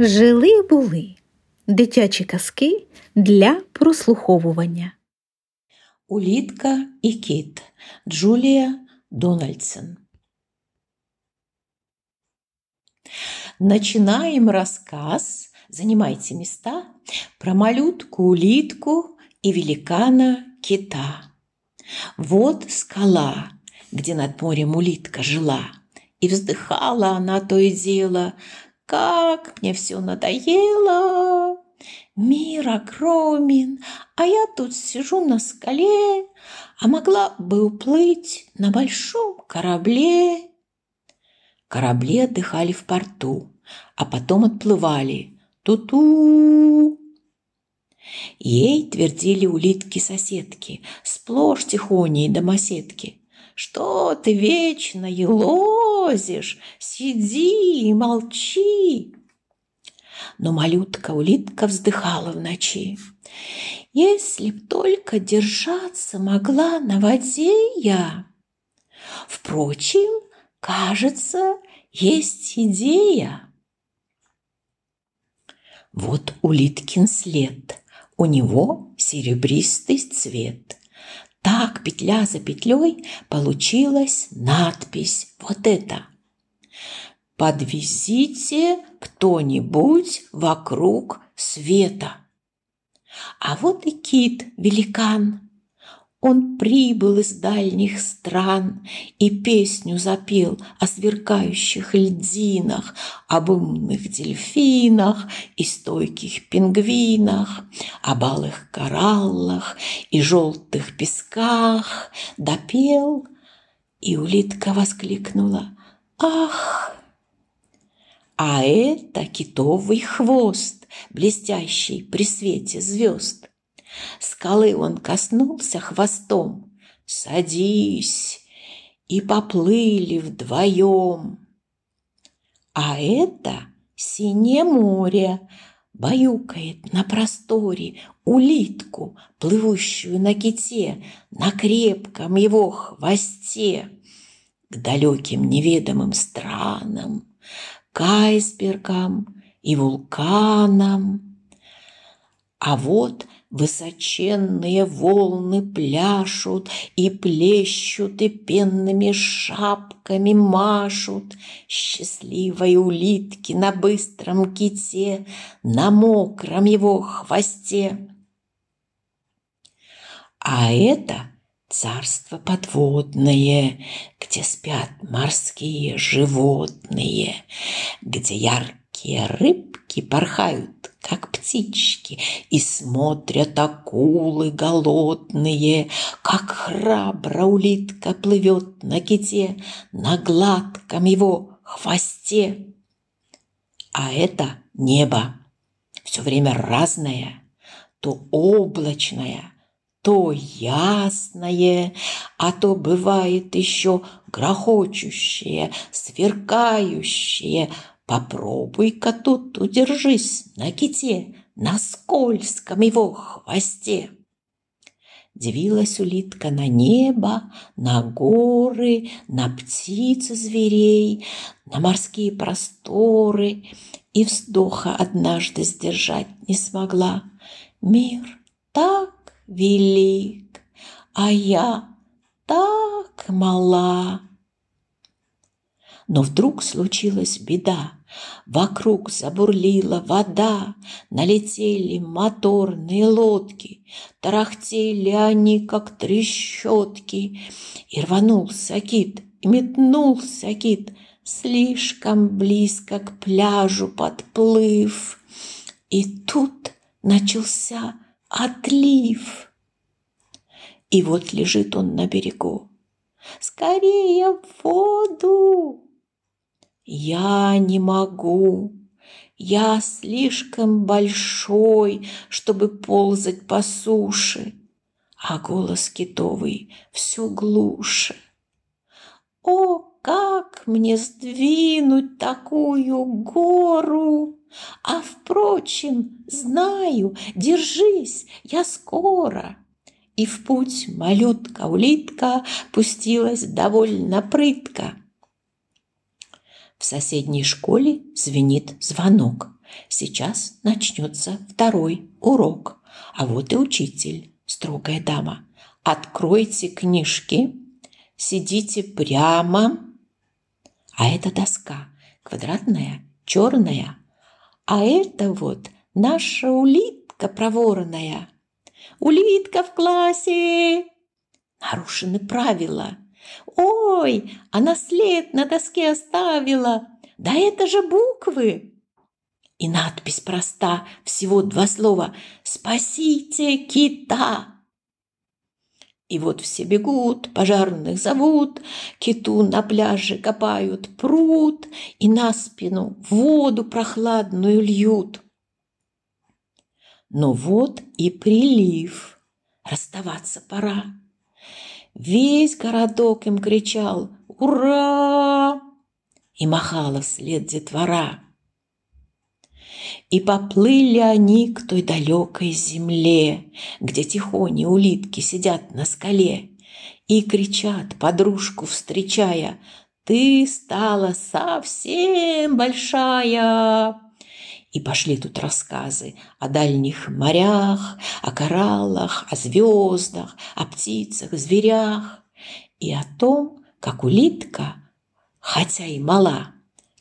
Жили були дитячі казки для прослуховування. Улитка и кит. Джулия Дональдсон. Начинаем рассказ, занимайте места, про малютку-улитку и великана-кита. Вот скала, где над морем улитка жила, и вздыхала она то и дело, как мне все надоело. Мир огромен, а я тут сижу на скале, а могла бы уплыть на большом корабле. Корабли отдыхали в порту, а потом отплывали. Ту-ту! Ей твердили улитки-соседки, сплошь тихоней домоседки. Что ты вечно елозишь? Сиди и молчи. Но малютка-улитка вздыхала в ночи. Если б только держаться могла на воде я. Впрочем, кажется, есть идея. Вот улиткин след, у него серебристый цвет. Так, петля за петлей, получилась надпись вот это. Подвезите кто-нибудь вокруг света. А вот и кит-великан. Он прибыл из дальних стран и песню запел о сверкающих льдинах, об умных дельфинах и стойких пингвинах, о балых кораллах и желтых песках. Допел, и улитка воскликнула «Ах!» А это китовый хвост, блестящий при свете звезд. Скалы он коснулся хвостом. «Садись!» И поплыли вдвоем. А это синее море баюкает на просторе улитку, плывущую на ките, на крепком его хвосте. К далеким неведомым странам к айсбергам и вулканам. А вот высоченные волны пляшут и плещут, и пенными шапками машут. Счастливой улитки на быстром ките, на мокром его хвосте. А это царство подводное, где спят морские животные, где яркие рыбки порхают, как птички, и смотрят акулы голодные, как храбро улитка плывет на ките, на гладком его хвосте. А это небо, все время разное, то облачное – то ясное, а то бывает еще грохочущее, сверкающее. Попробуй-ка тут удержись на ките, на скользком его хвосте. Дивилась улитка на небо, на горы, на птиц и зверей, на морские просторы, и вздоха однажды сдержать не смогла. Мир так велик, а я так мала. Но вдруг случилась беда. Вокруг забурлила вода, Налетели моторные лодки, Тарахтели они, как трещотки. И рванулся кит, и метнулся кит, Слишком близко к пляжу подплыв. И тут начался отлив. И вот лежит он на берегу. Скорее в воду! Я не могу. Я слишком большой, чтобы ползать по суше, а голос китовый все глуше. О, как мне сдвинуть такую гору? А впрочем, знаю, держись, я скоро. И в путь малютка-улитка пустилась довольно прытко. В соседней школе звенит звонок. сейчас начнется второй урок. А вот и учитель, строгая дама. Откройте книжки, сидите прямо. А это доска квадратная, черная. А это вот наша улитка проворная. Улитка в классе! Нарушены правила. Ой, она след на доске оставила. Да это же буквы. И надпись проста, всего два слова «Спасите кита!» И вот все бегут, пожарных зовут, киту на пляже копают пруд и на спину воду прохладную льют. Но вот и прилив, расставаться пора. Весь городок им кричал «Ура!» и махала вслед детвора. И поплыли они к той далекой земле, Где тихони улитки сидят на скале И кричат, подружку встречая, «Ты стала совсем большая!» И пошли тут рассказы о дальних морях, о кораллах, о звездах, о птицах, зверях и о том, как улитка, хотя и мала,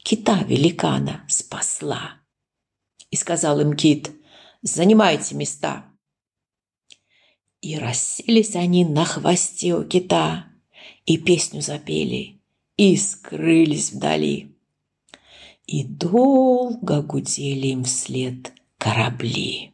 кита великана спасла. И сказал им кит, занимайте места. И расселись они на хвосте у кита, и песню запели, и скрылись вдали. И долго гудели им вслед корабли.